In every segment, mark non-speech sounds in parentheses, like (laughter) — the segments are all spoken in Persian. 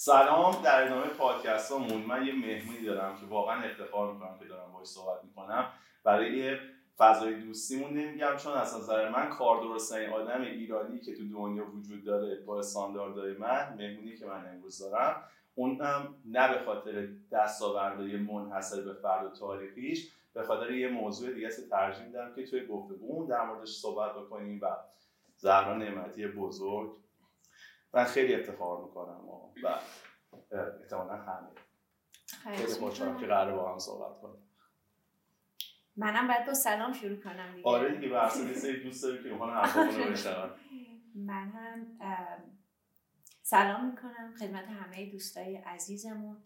سلام در ادامه پادکست همون من یه مهمونی دارم که واقعا افتخار می‌کنم که دارم باش صحبت می‌کنم. برای فضای دوستیمون نمیگم چون از نظر من کار درستترین آدم ایرانی که تو دنیا وجود داره با استانداردهای من مهمونی که من امروز دارم اونم نه به خاطر دستاوردهای منحصر به فرد و تاریخیش به خاطر یه موضوع دیگه ترجیح میدم که توی گفتگو در موردش صحبت بکنیم و زهرا نعمتی بزرگ من خیلی افتخار می‌کنم و احتمالا همه خیلی خوشحالم. که قراره با هم صحبت کنیم منم باید با سلام شروع کنم دیگه. آره دیگه بحث سری دوست داری که می‌خوان حرفامون رو من هم سلام می‌کنم خدمت همه دوستای عزیزمون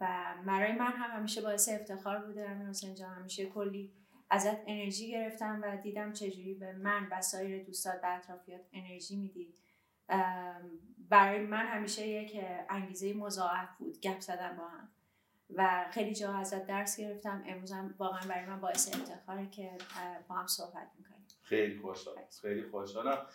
و برای من هم همیشه باعث افتخار بوده امیر حسین جان. همیشه کلی ازت انرژی گرفتم و دیدم چجوری به من و سایر دوستات و اطرافیات انرژی میدی. برای من همیشه یک انگیزه مضاعف بود گپ زدن با هم. و خیلی جا ازت درس گرفتم. امروز هم واقعا برای من باعث افتخاره که با هم صحبت می‌کنیم. خیلی خوشحالم خیلی خوشحالم.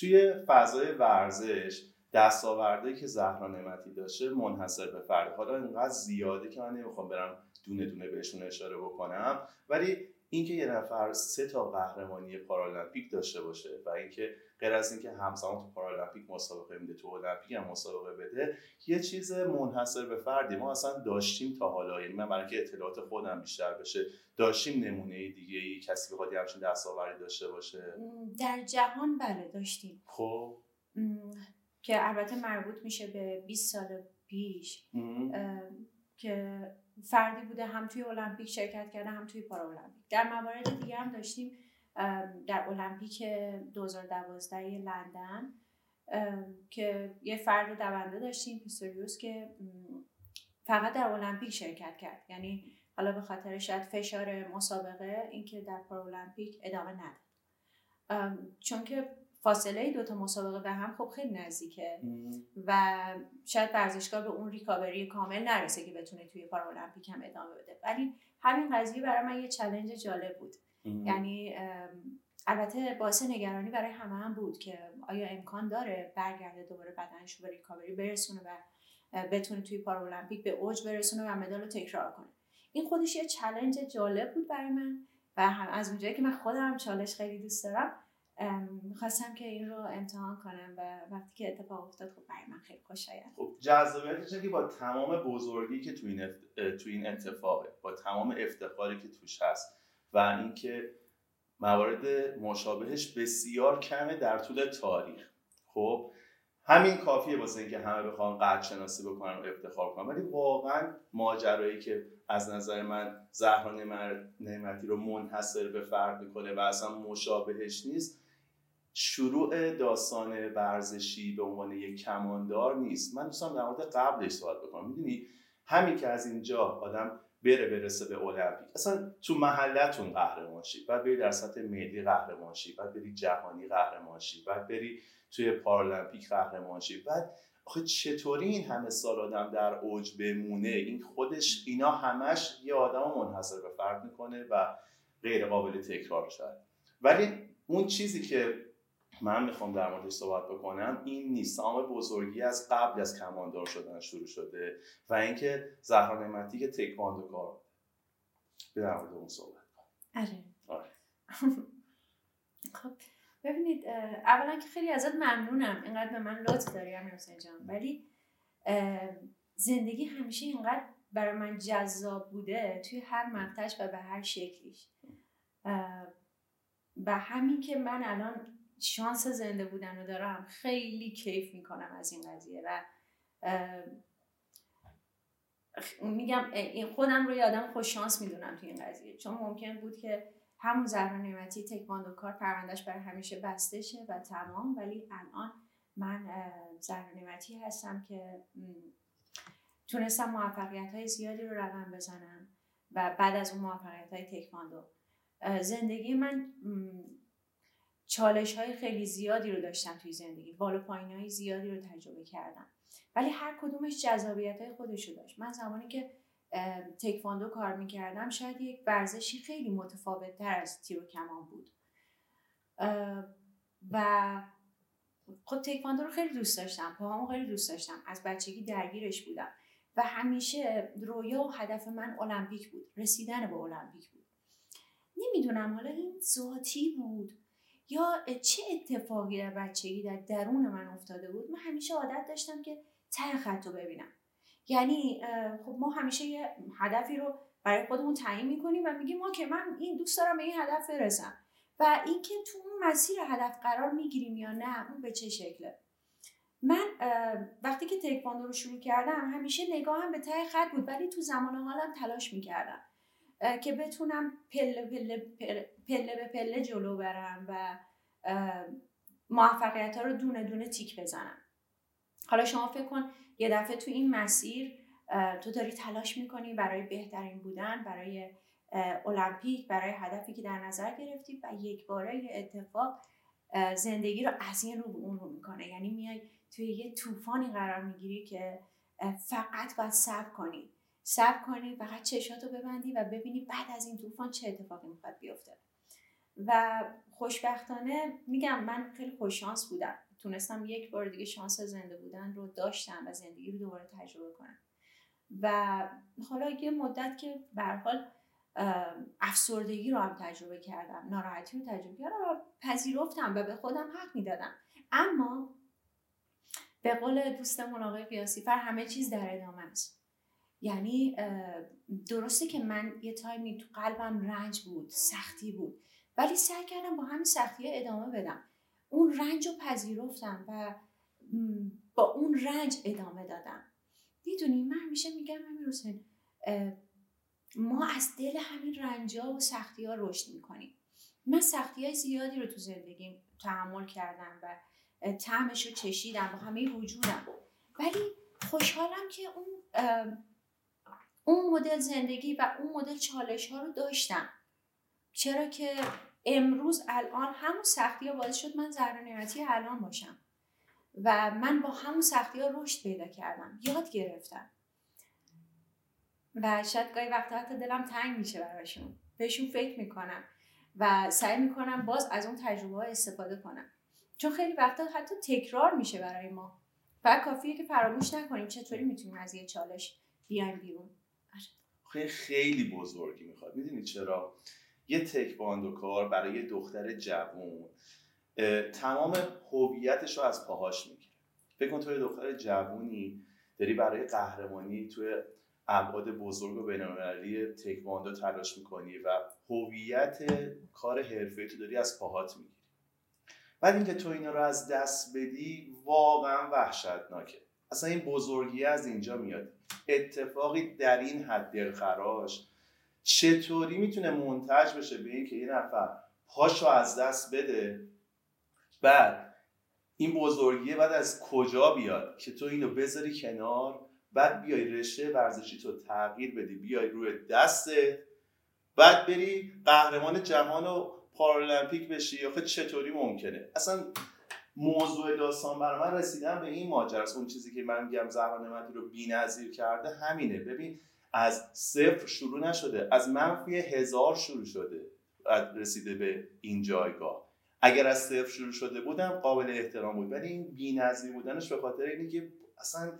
توی فضای ورزش دستاورده که زهرا نعمتی داشته منحصر به فرد. حالا اینقدر زیاده که من نمی‌خوام برم دونه دونه بهشون اشاره بکنم. ولی اینکه یه نفر سه تا قهرمانی پارالمپیک داشته باشه و اینکه غیر از اینکه همزمان تو پارالمپیک مسابقه میده تو المپیک هم مسابقه بده یه چیز منحصر به فردی. ما اصلا داشتیم تا حالا. یعنی من برای اینکه اطلاعات خودم بیشتر بشه داشتیم نمونه دیگه ای کسی بخواد همچین دستاوردی داشته باشه. در جهان بله داشتیم. خب. که البته مربوط میشه به 20 سال پیش. که فردی بوده هم توی المپیک شرکت کرده هم توی پارالمپیک. در موارد دیگه هم داشتیم در المپیک 2012 لندن که یه فرد دونده داشتیم پیستوریوس که فقط در المپیک شرکت کرد. یعنی حالا به خاطر شاید فشار مسابقه اینکه در پارالمپیک ادامه نداد. چون که فاصله دو تا مسابقه به هم خب خیلی نزدیکه. و شاید ورزشگاه به اون ریکاوری کامل نرسه که بتونه توی پارالمپیک هم ادامه بده. ولی همین قضیه برای من یه چلنج جالب بود. یعنی البته باعث نگرانی برای همه هم بود که آیا امکان داره برگرده دوباره بدنش رو به ریکاوری برسونه و بتونه توی پارالمپیک به اوج برسونه و مدال رو تکرار کنه. این خودش یه چلنج جالب بود برای من و هم از اونجایی که من خودم چالش خیلی دوست دارم می‌خواستم که این رو امتحان کنم و وقتی که اتفاق افتاد خب برای من خیلی خوش آید. خب جذابیتش که با تمام بزرگی که تو این, تو این اتفاقه با تمام افتخاری که توش هست و اینکه موارد مشابهش بسیار کمه در طول تاریخ. خب همین کافیه واسه اینکه همه بخوان قدر شناسی بکنن و افتخار کنن. ولی واقعا ماجرایی که از نظر من زهرا نعمتی رو منحصر به فرد می‌کنه و اصلا مشابهش نیست شروع داستان ورزشی به عنوان یک کماندار نیست. من دوستم در مورد قبلش صحبت بکنم. می‌دونی؟ همین که از اینجا آدم بره برسه به المپیک. اصلا تو محلتون قهرمان شی بعد بری در سطح ملی قهرمان شی بعد بری جهانی قهرمان شی بعد بری توی پارالمپیک قهرمان شی بعد آخه چطوری این همه سال آدم در اوج بمونه؟ این خودش اینا همش یه آدم منحصر به فرد می‌کنه و غیر قابل تکرار شد. ولی اون چیزی که من می‌خوام در موردش صحبت بکنم این نیست. تمام بزرگی از قبل از کماندار شدن شروع شده و اینکه زهرا نعمتی که تکواندو کار به در مورد اون صحبت. آره. آره. (laughs) خب ببینید اولا که خیلی ازت ممنونم. اینقدر به من لطف داری امیر حسین جان. ولی زندگی همیشه اینقدر برای من جذاب بوده توی هر مقطعش و به هر شکلیش و همین که من الان شانس زنده بودن رو دارم. خیلی کیف می‌کنم از این قضیه و میگم این خودم رو یادم خوش شانس می‌دونم توی این قضیه. چون ممکن بود که همون زهرا نعمتی تکواندو کار پروندهش برای همیشه بسته شه و تمام. ولی الان من زهرا نعمتی هستم که تونستم موفقیت های زیادی رو رقم بزنم و بعد از اون موفقیت های تکواندو زندگی من چالش های خیلی زیادی رو داشتم توی زندگی. بالا پایین های زیادی رو تجربه کردم. ولی هر کدومش جذابیت های خودش رو داشت. من زمانی که تکواندو کار می‌کردم شاید یک ورزشی خیلی متفاوت تر از تیر و کمان بود و خب تکواندو رو خیلی دوست داشتم. پاهامو خیلی دوست داشتم. از بچگی درگیرش بودم. و همیشه رویا و هدف من المپیک بود. رسیدن به المپیک بود. نمی‌دونم حالا این ذاتی بود؟ یا چه اتفاقی در بچگی در درون من افتاده بود؟ من همیشه عادت داشتم که ته خط رو ببینم. یعنی خب ما همیشه یه هدفی رو برای خودمون تعیین می‌کنیم و میگیم ما که من این دوست دارم به این هدف برسم. و اینکه تو اون مسیر هدف قرار می‌گیریم یا نه اون به چه شکله؟ من وقتی که تکواندو رو شروع کردم همیشه نگاهم به ته خط بود ولی تو زمان حالم تلاش می‌کردم. که بتونم پله پله پله به پله جلو برم و موفقیت ها رو دونه دونه تیک بزنم. حالا شما فکر کن یه دفعه تو این مسیر تو داری تلاش می‌کنی برای بهترین بودن برای المپیک برای هدفی که در نظر گرفتی و یک باره اتفاق زندگی رو از این رو به اون رو می‌کنه. یعنی میای توی یه طوفانی قرار می‌گیری که فقط باید صبر کنی. صبر کنی فقط چشاتو ببندی و ببینی بعد از این طوفان چه اتفاقی می‌خواد بیفته. و خوشبختانه میگم من خیلی خوششانس بودم. تونستم یک بار دیگه شانس زنده بودن رو داشتم و زندگی رو دوباره تجربه کنم. و حالا یه مدت که به حال افسردگی رو هم تجربه کردم ناراحتی رو تجربه کردم پذیرفتم و به خودم حق می‌دادم. اما به قول دوستمون آقای قیاسی فر همه چیز در ادامه است. یعنی درسته که من یه تایمی تو قلبم رنج بود سختی بود ولی سعی کردم با همین سختی ادامه بدم. اون رنج رو پذیرفتم و با اون رنج ادامه دادم. می‌دونی من همیشه میگم حسین ما از دل همین رنجا و سختی ها رشد می‌کنیم. من سختی های زیادی رو تو زندگیم تحمل کردم و تعمش رو چشیدم با همه وجودم. ولی خوشحالم که اون اون مدل زندگی و اون مدل چالش ها رو داشتم. چرا که امروز الان همون سختی ها باعث شد من ذره الان باشم. و من با همون سختی ها رشد پیدا کردم. یاد گرفتم. و شاید گاهی وقتا حتی دلم تنگ میشه براشون. بهشون فکر می‌کنم و سعی می‌کنم باز از اون تجربه ها استفاده کنم. چون خیلی وقتا حتی تکرار میشه برای ما. و کافیه که فراموش نکنیم چطوری می‌تونیم از یه چالش بیایم بیرون. خیلی خیلی بزرگی می‌خواد. می‌دونی چرا؟ یه تکواندو کار برای یه دختر جوون تمام هویتش رو از پاهاش می‌گیره. فکر کن تو یه دختر جوونی داری برای قهرمانی توی ابعاد بزرگ و بینالمللی تکواندو تلاش می‌کنی و هویت کار حرفه تو داری از پاهات می‌گیری. بعد اینکه تو اینا رو از دست بدی واقعا وحشتناکه. اصلا این بزرگی از اینجا میاد. اتفاقی در این حد دلخراش. چطوری می‌تونه منتج بشه به اینکه یه نفر پاشو از دست بده؟ بعد این بزرگیه بعد از کجا بیاد که تو اینو بذاری کنار؟ بعد بیای رشته ورزشی تو تغییر بدی بیای روی دستت. بعد بری قهرمان جهان و پارالمپیک بشی. آخه چطوری ممکنه؟ اصلا موضوع داستان برای من رسیدن به این ماجراست. اون چیزی که من میگم زهرا نعمتی رو بی‌نظیر کرده همینه. ببین از صفر شروع نشده. از منفی هزار شروع شده. رسیده به این جایگاه. اگر از صفر شروع شده بودم قابل احترام بود. ولی این بی‌نظیر بودنش به خاطر اینه که اصلا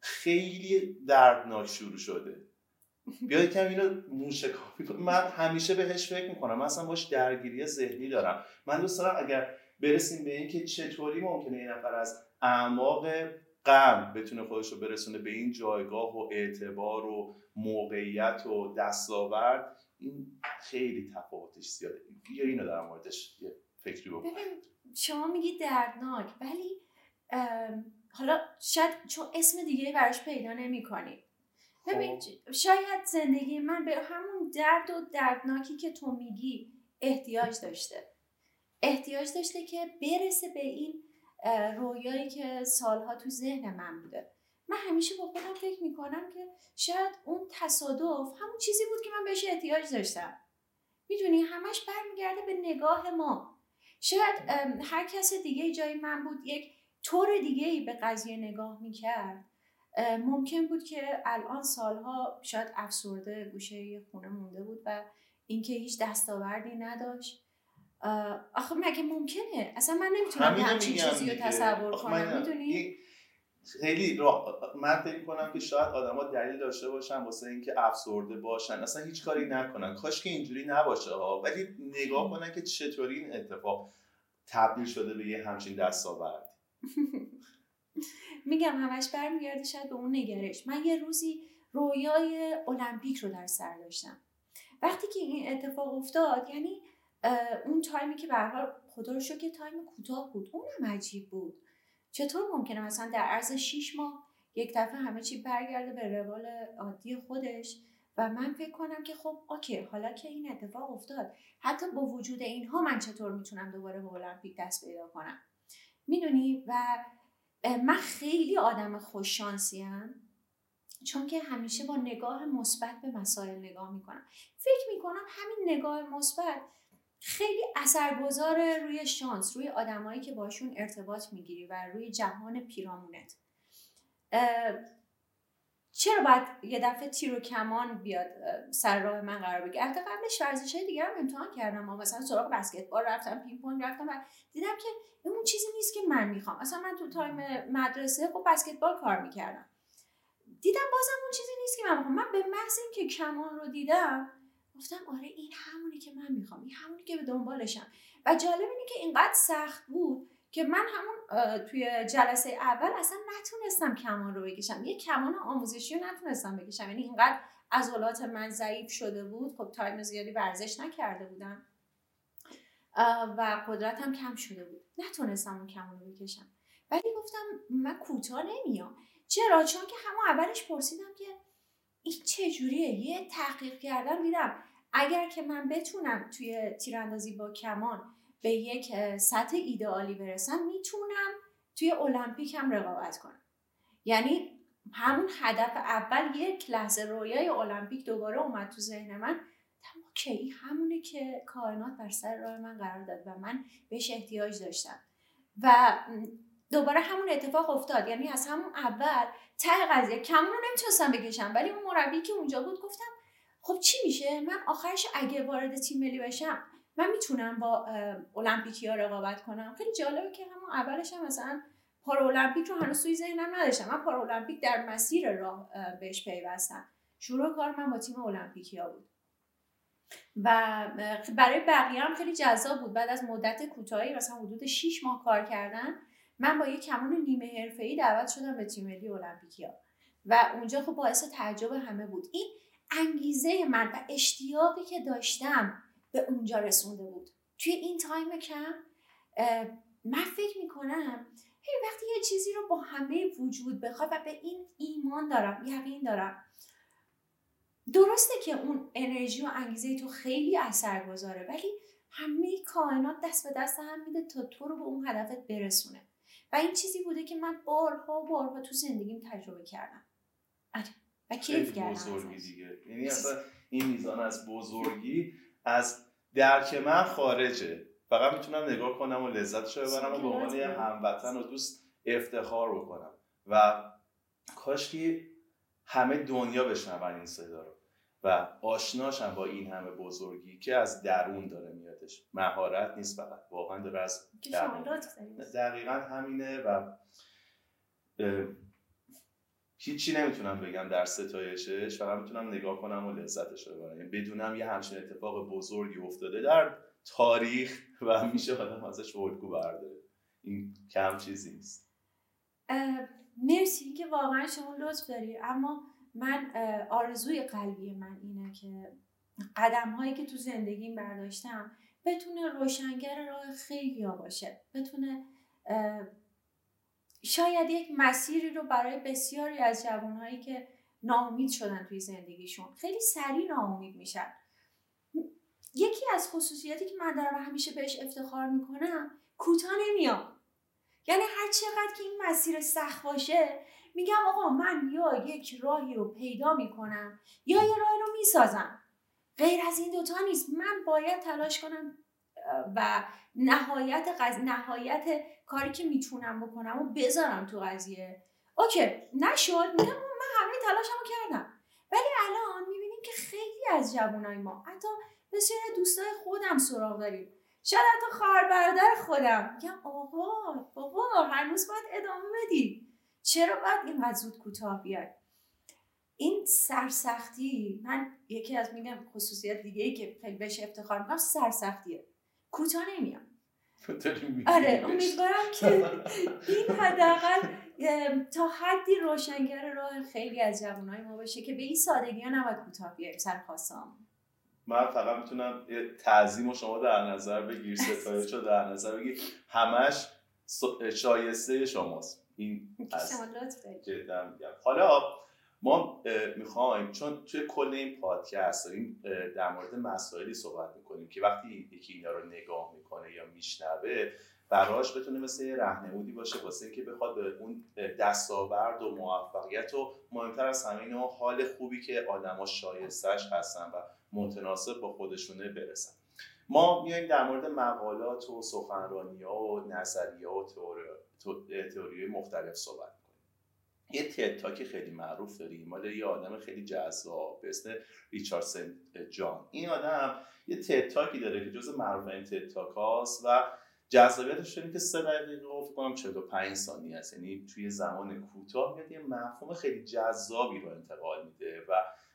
خیلی دردناک شروع شده. بیاید کم اینو موشکافی من همیشه بهش فکر می‌کنم. من اصلا باش درگیری ذهنی دارم. من دوست دارم اگر برسیم به اینکه چطوری ممکنه این نفر از اعماق غم بتونه خودش رو برسونه به این جایگاه و اعتبار و موقعیت و دستاورد. این خیلی تفاوتش زیاده. یا اینو در موردش یه فکری بکنم شما میگی دردناک ولی حالا شاید چون اسم دیگه براش پیدا نمی کنیم ببین خب. شاید زندگی من به همون درد و دردناکی که تو میگی احتیاج داشته. احتیاج داشته که برسه به این رویایی که سالها تو ذهن من بوده. من همیشه با خودم فکر می‌کنم که شاید اون تصادف همون چیزی بود که من بهش احتیاج داشتم. می‌دونی همش برمیگرده به نگاه ما. شاید هر کس دیگه جای من بود یک طور دیگه ای به قضیه نگاه می‌کرد. ممکن بود که الان سالها شاید افسرده گوشه خونه مونده بود و اینکه هیچ دستاوردی نداشت. آخه مگه ممکنه؟ اصلا من نمی‌تونم همچین چیزی رو تصور کنم می‌دونی؟ خیلی را... من فکر کنم که شاید آدما دلیل داشته باشن واسه اینکه افسرده باشن. اصلا هیچ کاری نکنن. کاش که اینجوری نباشه ها. ولی نگاه کنن که چطوری این اتفاق تبدیل شده به یه همچین دستاورد (laughs) میگم همش برمیگرده شاید به اون نگرش. من یه روزی رویای المپیک رو در سر داشتم. وقتی که این اتفاق افتاد یعنی اون time ی که به هر حال خدا رو شکر time کوتاه بود. اونم عجیب بود. چطور ممکنه؟ مثلا در عرض 6 ماه یک دفعه همه چی برگرده به روال عادی خودش و من فکر کنم که خب اوکی حالا که این اتفاق افتاد حتی با وجود اینها من چطور می‌تونم دوباره به المپیک دست پیدا کنم؟ می‌دونی؟ و من خیلی آدم خوششانسیم چون که همیشه با نگاه مثبت به مسائل نگاه می‌کنم. فکر می‌کنم همین نگاه مثبت خیلی اثرگذار روی شانس روی آدمایی که باشون ارتباط می‌گیری و روی جهان پیرامونت. چرا باید یه دفعه تیر و کمان بیاد سر راه من قرار بگیره؟ البته قبلش ورزش های دیگر هم امتحان کردم مثلا سراغ بسکتبال رفتم پینگ پونگ رفتم و دیدم که اون چیزی نیست که من می‌خوام. اصلا من تو time مدرسه خب بسکتبال کار می‌کردم. دیدم بازم اون چیزی نیست که من می‌خوام من به محض اینکه کمان رو دیدم گفتم آره این همونی که من می‌خوام این همونی که به دنبالشم. و جالب اینه که اینقدر سخت بود که من همون توی جلسه اول اصلا نتونستم کمان رو بکشم. یه کمان آموزشی رو نتونستم بکشم. یعنی اینقدر عضلات من ضعیف شده بود. خب تایم زیادی ورزش نکرده بودم. و قدرتم کم شده بود. نتونستم اون کمان رو بکشم. ولی گفتم من کوتاه نمیام. چرا؟ چون که همون اولش پرسیدم که این چجوریه؟ یه تحقیق کردم دیدم اگر که من بتونم توی تیراندازی با کمان به یک سطح ایدئالی برسم می‌تونم توی المپیک هم رقابت کنم. یعنی همون هدف اول یک لحظه رویای المپیک دوباره اومد تو ذهن من. اوکی این همونه که کائنات بر سر راه من قرار داد و من بهش احتیاج داشتم. و دوباره همون اتفاق افتاد. یعنی از همون اول ته قضیه. کمون رو نمی‌تونستم بکشم ولی اون مربی که اونجا بود گفتم خب چی میشه؟ من آخرش اگه وارد تیم ملی بشم من می‌تونم با المپیکی ها رقابت کنم. خیلی جالبه که همون اولش هم مثلا المپیک رو هنوز توی ذهنم نداشتم. من المپیک در مسیر راه بهش پیوستم. شروع کار من با تیم المپیکی ها بود. و برای بقیه هم خیلی جذاب بود. بعد از مدت کوتاهی مثلا حدود 6 ماه کار کردن من با یه کمون نیمه ای دعوت شدم به تیم ملی المپیکیا. و اونجا خب باعث تعجب همه بود. این انگیزه من و اشتیاقی که داشتم به اونجا رسونده بود. توی این تایم کم من فکر می‌کنم هی وقتی یه چیزی رو با همه وجود بخواد و به این ایمان دارم یقین دارم درسته که اون انرژی و انگیزه تو خیلی اثر گذاره ولی همه کائنات دست به دست هم میده تا تو رو به اون هدفت برسونه. و این چیزی بوده که من بارها و بارها تو زندگیم تجربه کردم. آره. و کیف کردم بزرگی دیگه. یعنی اصلا این میزان از بزرگی از درک من خارجه. فقط می‌تونم نگاه کنم و لذتشو ببرم و به عنوان یه هموطن و دوست افتخار بکنم. و کاش که همه دنیا بشنون این صدا رو. و آشناشم با این همه بزرگی که از درون داره میادش. مهارت نیست فقط واقعا داره از درون. دقیقا همینه و هیچی نمی‌تونم بگم در ستایشش فقط می‌تونم نگاه کنم و لذتش رو ببرم. یعنی بدونم یه همچین اتفاق بزرگی افتاده در تاریخ و میشه آدم ازش الگو برداره. این کم چیزی نیست. مرسی که واقعا شما لطف داری اما من آرزوی قلبی من اینه که قدم هایی که تو زندگیم برداشتم بتونه روشنگر راه خیلی باشه بتونه شاید یک مسیری رو برای بسیاری از جوانهایی که ناامید شدن توی زندگیشون خیلی سریع ناامید میشن. یکی از خصوصیاتی که من دارم همیشه بهش افتخار می‌کنم کوتاه نمیام یعنی هر چقدر که این مسیر سخت باشه میگم آقا من یا یک راهی رو پیدا می‌کنم یا یه راهی رو می‌سازم. غیر از این دوتا نیست. من باید تلاش کنم و نهایت قض... نهایت کاری که می‌تونم بکنم و بذارم تو قضیه. اوکی نشد میگم من همه تلاشمو کردم. ولی الان می‌بینیم که خیلی از جوانای ما حتی بسیار دوستای خودم سراغ داریم. شاید حتی خواهر برادر خودم. میگم آقا بابا هنوز باید ادامه بدی. چرا باید اینقدر زود کوتاه بیای؟ این سرسختی من یکی از میگم خصوصیت دیگه ای که خیلی بهش افتخار می‌کنم سرسختیه. کوتاه نمیام. آره امیدوارم که این حداقل تا حدی روشنگر راه خیلی از جوانای ما باشه که به این سادگی ها نباید کوتاه بیاریم سر من فقط می‌تونم یه تعظیم و شما در نظر بگیر ستایش رو در نظر بگیر. همش شایسته شماست. این جدا میگم. حالا ما می‌خوایم چون توی کل این پادکست داریم در مورد مسائلی صحبت می‌کنیم که وقتی یکی اینا رو نگاه می‌کنه یا میشنوه براش بتونه مثل یه رهنمودی باشه واسه اینکه بخواد به اون دستاورد و موفقیت و مهمتر از همه حال خوبی که آدما شایستش هستن و متناسب با خودشونه برسن. ما میایم در مورد مقالات و سخنرانی ها و نظریه و تئوری مختلف صحبت یه تد خیلی معروف داریم. مال یه آدم خیلی جذاب به اسم ریچاردسن جان. این آدم یه تد داره که جز معروف این تد هاست و جذابیتش داریم که سه دقیقه و کنم 45 ثانیه است. یعنی توی زمان کوتاه میاد یه مفهوم خیلی جذابی رو انتقال میده و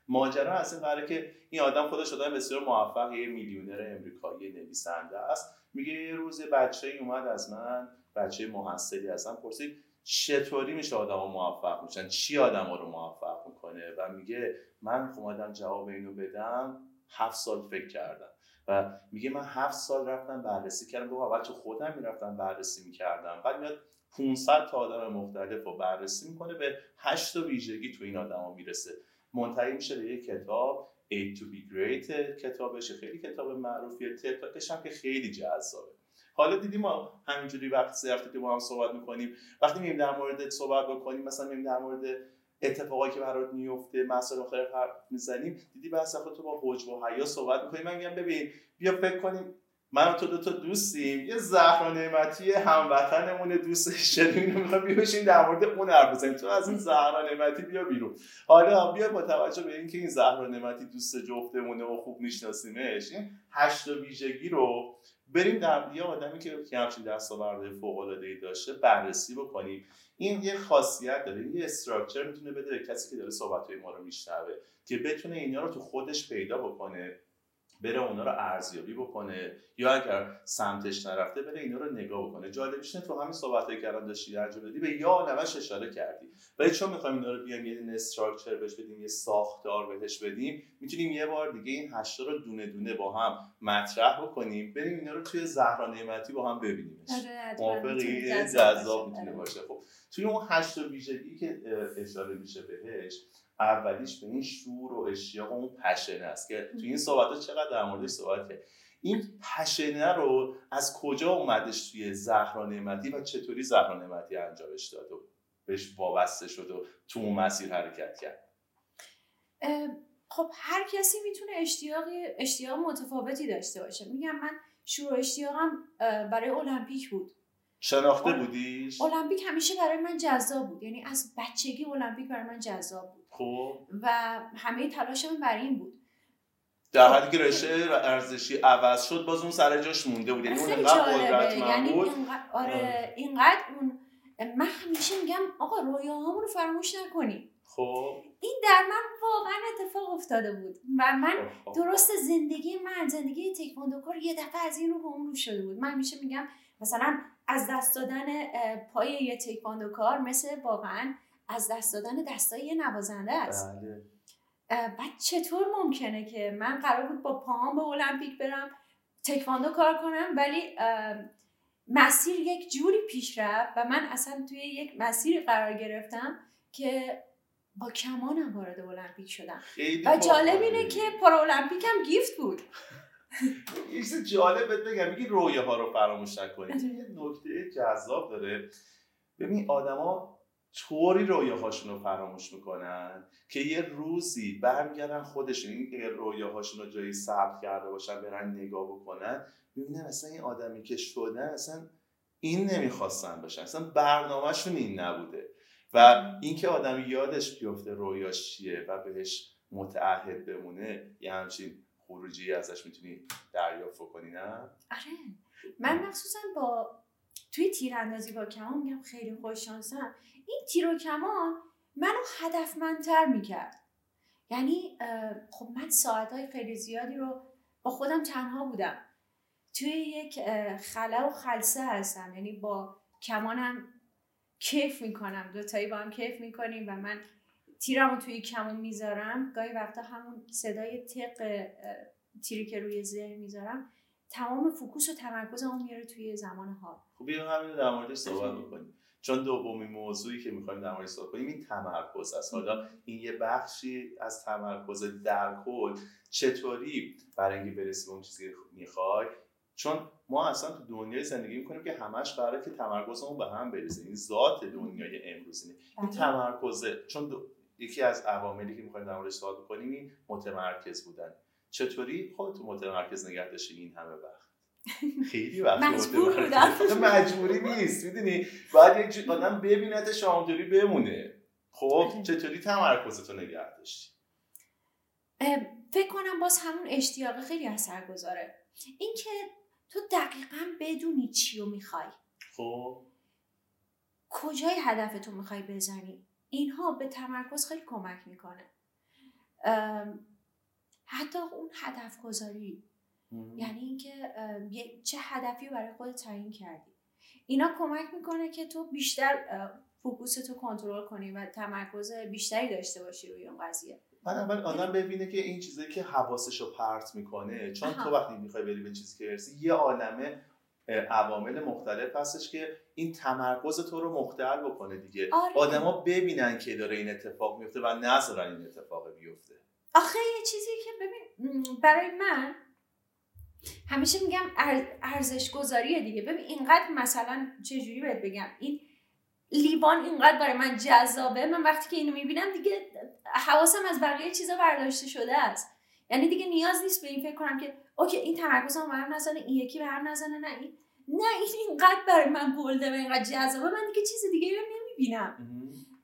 ماجرا از این قراره که این آدم خودش آدم بسیار موفق یه میلیونر امریکایی نویسنده است. میگه یه روز بچه اومد از من بچه محصلی هستم پرسید چطوری میشه آدم موفق میشن؟ چی آدم رو موفق می‌کنه؟ و میگه من اومدم جواب اینو بدم هفت سال فکر کردم. و میگه من هفت سال رفتم بررسی کردم. دو اول تو خودم می‌رفتم بررسی می‌کردم. بعد میاد 500 تا آدم مختلف رو بررسی می‌کنه به 8 تا ویژگی تو این آدما می‌رسه. منتهی میشه به یک کتاب A to be great کتابش خیلی کتاب معروفیه. تتاکش هم که خیلی جذابه. حالا دیدیم ما همینجوری هفته که با هم صحبت می‌کنیم وقتی مییم در مورد صحبت بکنیم مثلا مییم در مورد اتفاقایی که برات میفته مسائل مختلف حرف می‌زنیم دیدی بحث تو با حجب و حیا صحبت می‌کنیم من میگم ببین بیا فکر کنیم من و تو دو تا دوستیم یه زهرا نعمتی هموطنمون دوست شیرین رو می‌خوایم در مورد اون حرف بزنیم. تو از این زهرا نعمتی بیا بیرون. حالا بیا با توجه به اینکه این زهرا نعمتی دوست جفتمونه و خوب میشناسیمش این هشت ویژگی رو بریم در یه آدمی که یه همچین دستاورد فوق العاده ای داشته بررسی بکنیم. این یه خاصیت داره یه استراکچر می‌تونه بده کسی که داره صحبت ما رو میشنوه که بتونه اینا رو تو خودش پیدا بکنه. بره اونا رو ارزیابی بکنه یا اگر سمتش نرفته بره اینا رو نگاه بکنه. جالبش تو همین صحبتایی که الان داشتی در دادی به یا نوش اشاره کردی. ولی چون می‌خوایم اینا رو بیایم یه استراکچر بهش بدیم یه ساختار بهش بدیم می‌تونیم یه بار دیگه این هشتا رو دونه دونه با هم مطرح بکنیم بریم اینا رو توی زهرا نعمتی با هم ببینیمش. موافقی؟ جذاب می‌تونه باشه. خب توی اون هشت ویژگی که اشاره میشه بهش اولیش به این شور و اشتیاق و اون پشنه است که تو این صحبت چقدر در موردش صحبت کرد. این پشنه رو از کجا اومدش توی زهرا نعمتی و چطوری زهرا نعمتی انجامش داد و بهش وابسته شد و تو اون مسیر حرکت کرد؟ خب هر کسی می‌تونه اشتیاق اشتیاق متفاوتی داشته باشه. میگم من شروع اشتیاقم برای المپیک بود. شناخته بودیش؟ المپیک همیشه برای من جذاب بود. یعنی از بچگی المپیک برای من جذاب بود. خب. و همه تلاشم برای این بود. در حدی که رشته ارزشی عوض شد باز اون سر جاش مونده بود. یعنی اون انقدر یعنی بود. آره اینقدر اون من همیشه میگم آقا رویاهامون رو فراموش نکنیم خب. این در من واقعا اتفاق افتاده بود. و من خب، خب. درست زندگی من زندگی تکواندوکار یه دفعه از این رو به اون رو شده بود. من میشه میگم مثلا از دست دادن پای یه تکواندوکار مثل واقعا از دست دادن دستای یه نوازنده است. بله. بعد چطور ممکنه که من قرار بود با پاهام به المپیک برم تکواندو کار کنم ولی مسیر یک جوری پیش رفت و من اصلا توی یک مسیر قرار گرفتم که با کمانم وارد المپیک شدم. و جالب اینه که پارا المپیک هم گیفت بود. یه چیز جالب بهت بگم میگی رویه ها رو فراموش نکنید. یه نکته جذاب داره. ببین آدما طوری رویاهاشون رو فراموش می‌کنن که یه روزی برمیگردن خودشون این رویاهاشون رو جایی ثبت کرده باشن برن نگاه بکنن ببینن اصلا این آدمی که شدن اصلا این نمی‌خواستن باشن. اصلا برنامهشون این نبوده. و اینکه آدم یادش بیفته رویاش چیه و بهش متعهد بمونه یه همچین خروجی ازش می‌تونی دریافت کنی نه؟ آره. من مخصوصا با توی تیراندازی با کمان میگم خیلی خوش شانسم. این تیر و کمان منو هدفمندتر می‌کرد. یعنی خب من ساعتهای خیلی زیادی رو با خودم تنها بودم. توی یک خلا و خلصه هستم. یعنی با کمانم کیف می‌کنم. دوتایی با هم کیف می‌کنیم و من تیرم توی کمون می‌ذارم. گاهی وقتا همون صدای تق تیری که روی ذهن می‌ذارم تمام فوکوس و تمرکزمو میاره توی زمان حال. خب بیا همین در موردش صحبت بکنیم. چون دومین موضوعی که می‌خوایم در موردش صحبت کنیم این تمرکز است. حالا این یه بخشی از تمرکز در کل چطوری برای اینکه برسی به اون چیزی که می‌خوای؟ چون ما اصلا تو دنیای زندگی می‌کنیم که همش قراره که تمرکزمون به هم برسه. این ذات دنیای امروز اینه این بله. تمرکزه. چون یکی از عواملی که می‌خوایم در موردش صحبت کنیم این متمرکز بودن. چطوری خودتو متمرکز نگه داشتی این همه وقت؟ خیلی وقت (laughs) مجبور (laughs) مجبوری نیست می‌دونی؟ باید یک آدم ببینت شامدوری بمونه. خب بله. چطوری تمرکزتو نگه داشتی؟ فکر کنم باز همون اشتیاق خیلی اثر گذاره اینکه تو دقیقا بدونی چی رو می‌خوای. خب. کجای هدفتو می‌خوای بزنی؟ اینها به تمرکز خیلی کمک می‌کنه. حتی اون هدف گذاری یعنی اینکه چه هدفی رو برای خودت تعیین کردی. اینا کمک می‌کنه که تو بیشتر فوکوس تو کنترل کنی و تمرکز بیشتری داشته باشی روی اون قضیه. من اول آدم ببینه که این چیزایی که حواسش رو پرت می‌کنه. چون تو وقتی می‌خوای بری به چیزی که برسی یه عالمه عوامل مختلف هستش که این تمرکز تو رو مختل بکنه دیگه. آره. آدما ببینن که داره این اتفاق میفته و نذارن این اتفاق بیفته. آخه یه چیزی که ببین برای من همیشه میگم ارزش گذاریه دیگه. ببین اینقدر مثلا چجوری بهت بگم؟ این لیوان اینقدر برای من جذابه. من وقتی که اینو می‌بینم دیگه حواسم از بقیه چیزا برداشته شده است. یعنی دیگه نیاز نیست به این فکر کنم که اوکی این تمرکزم به هم نزنه این یکی به هم نزنه نه این نه این اینقدر برای من بولده و اینقدر جذابه. من دیگه چیز دیگه رو نمی‌بینم.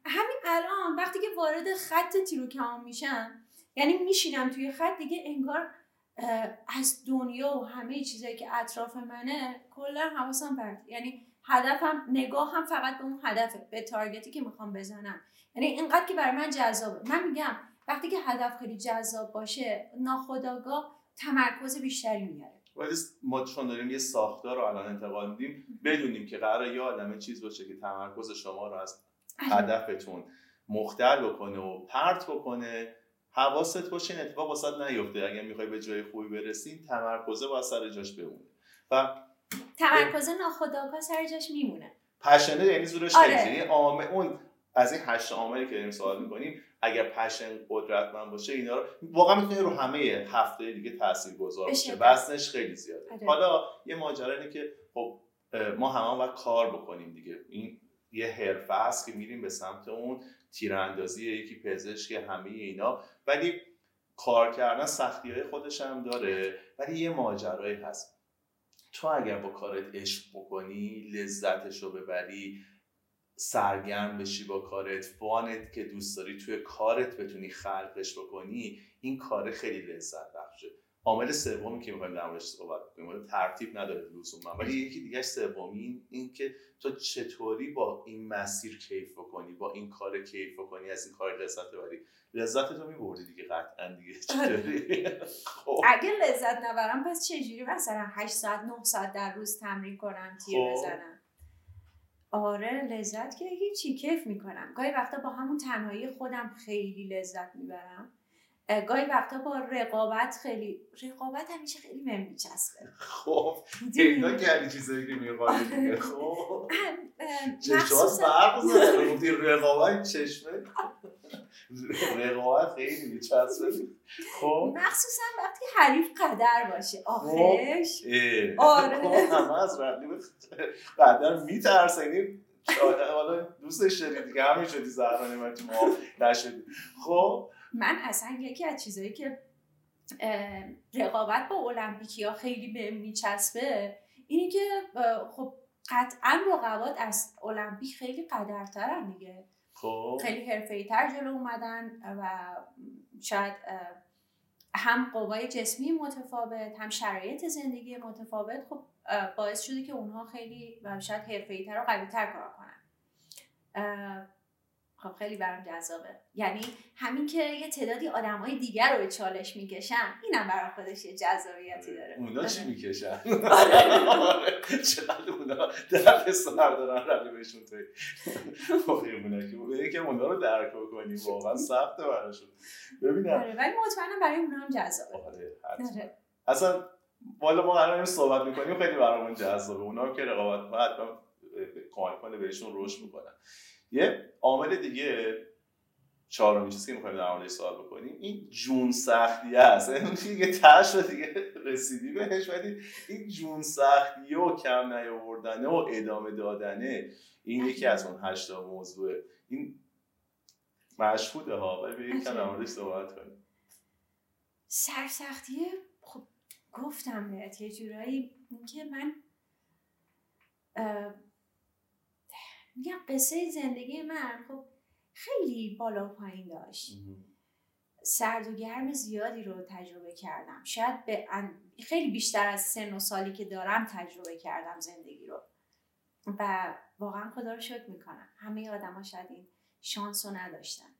همین الان وقتی که وارد خط تیرو کمان میشم یعنی میشینم توی خط دیگه انگار از دنیا و همه چیزایی که اطراف منه کلا حواسم برد یعنی هدفم نگاه هم فقط به اون هدفه به تارگتی که می‌خوام بزنم. یعنی اینقدر که برای من جذابه. من میگم وقتی که هدف خیلی جذاب باشه ناخداگاه تمرکز بیشتری میاره. ولی ما چون داریم یه ساختار رو الان انتقال میدیم بدونیم که قرار یه آدم چیز باشه که تمرکز شما رو از هدفتون مختل بکنه و پرت بکنه حواست باشه این اتفاق واسط نیفته. اگر می‌خوای به جای خوبی برسین تمرکزه با سر جاش بمونه. و تمرکز ناخودآگاه سر جاش میمونه. پشنه یعنی زورش آره. یعنی اون از این هشت عاملی که داریم سوال می‌کنیم اگر پشن قدرتمند باشه اینا رو واقعا می‌تونه رو همه هفته دیگه تاثیر گذار باشه. وزنش خیلی زیاده. آره. حالا یه ماجرا اینه که خب ما همه باید کار بکنیم دیگه. این یه حرفه است که میریم به سمت اون تیراندازی یکی پزشک همه اینا. ولی کار کردن سختی های خودش هم داره. ولی یه ماجرایی هست. تو اگر با کارت عشق بکنی لذتش رو ببری سرگرم بشی با کارت فانت که دوست داری توی کارت بتونی خلقش بکنی این کار خیلی لذت بخشه عامل سومی که می‌خوایم در موردش صحبت کنیم ترتیب نداره لزوما ولی یکی دیگه سومی این که تو چطوری با این مسیر کیف بکنی با این کار کیف بکنی از این کار لذت ببری لذت تو میبردی دیگه قطعا دیگه آره. خب. اگه لذت نبرم پس چجوری مثلا 8 ساعت 9 ساعت در روز تمرین کنم تیر خب. بزنم آره لذت که هیچی کیف می‌کنم. گاهی وقتا با همون تنهایی خودم خیلی لذت می‌برم. گاهی وقتا با رقابت خیلی رقابت همیشه خیلی بهم میچسبه. خب اینا کردی چیزایی که می‌خوای (laughs) خب. چشمات برق زده. رقابت چشمه؟ رقابت خیلی میچسبه. خب. مخصوصا وقتی حریف قدر باشه. خب. آخرش آره. خب، همه از رقیب قدر میترسه حالا دوستش داری دیگه. همین شدی زهرانه من ما نشدی. خب. من اصلا یکی از چیزایی که رقابت با المپیکی ها خیلی به میچسبه اینه که خب قطعا رقابات از المپیک خیلی قدرترن دیگه. خب. خیلی حرفه‌ای تر جلو اومدن و شاید هم قوای جسمی متفاوت هم شرایط زندگی متفاوت خب باعث شده که اونها خیلی شاید حرفه‌ای‌تر و قوی‌تر کار کنن. خب خیلی برام جذابه. یعنی همین که یه تعدادی آدمای دیگر رو به چالش می‌کشن اینم برای خودش یه جذابیتی داره. اونا چی آره. می‌کشن؟ آره. (laughs) چقدر اونا درد سر دارن رقیبشون توی اونا که اونا رو درک کنیم واقعا سخته براشون. ببینم. آره ولی مطمئنم برای اونا هم جذابه. آره اصلا والا ما الان صحبت می‌کنیم خیلی برامون جذابه. اونا که رقابت حتما کمک کنه بهشون رشد می‌کنن. یه عامل دیگه چهارمین چیزی که می‌خوایم در موردش سوال بکنیم این جون سختی است. یعنی (laughs) دیگه تاش رو دیگه رسیدی بهش ولی این جون سختی و کم نیاوردنه و ادامه دادنه این یکی از اون هشتا موضوعه. این مشهوده ها ولی به کم در موردش صحبت کنیم. سرسختیه؟ خب گفتم بهت یه جورایی اینکه من میگم قصه زندگی من خب خیلی بالا و پایین داشت. سرد و گرم زیادی رو تجربه کردم. شاید به خیلی بیشتر از سن و سالی که دارم تجربه کردم زندگی رو. و واقعا خدا رو شکر می‌کنم. همه آدم ها شاید این شانس رو نداشتن.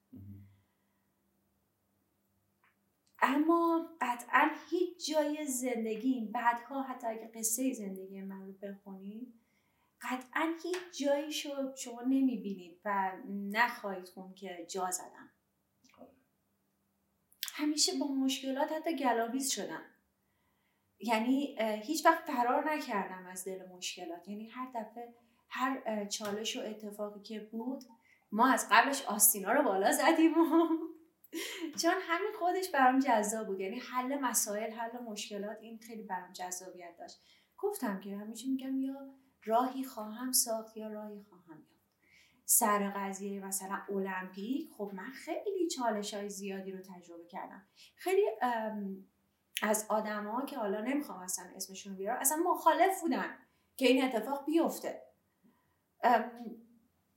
اما قطعا هیچ جای زندگی بعدها حتی اگه قصه زندگی من رو بخونید قطعا هیچ جایی شو شما نمی‌بینید و نخواهید خون که جا زدم. همیشه با مشکلات حتی گلاویز شدم. یعنی هیچ وقت فرار نکردم از دل مشکلات. یعنی هر دفعه هر چالش و اتفاقی که بود ما از قبلش آستینا رو بالا زدیم و (laughs) چون همین خودش برام جذاب بود. یعنی حل مسائل حل مشکلات این خیلی برام جذابیت داشت. گفتم که همیشه میگم یا راهی خواهم ساخت یا راهی خواهم یافت. سر قضیه مثلا المپیک خب من خیلی چالش های زیادی رو تجربه کردم. خیلی از آدما که حالا نمی‌خوام اصلا اسمشون بیارم اصلا مخالف بودن که این اتفاق بیفته.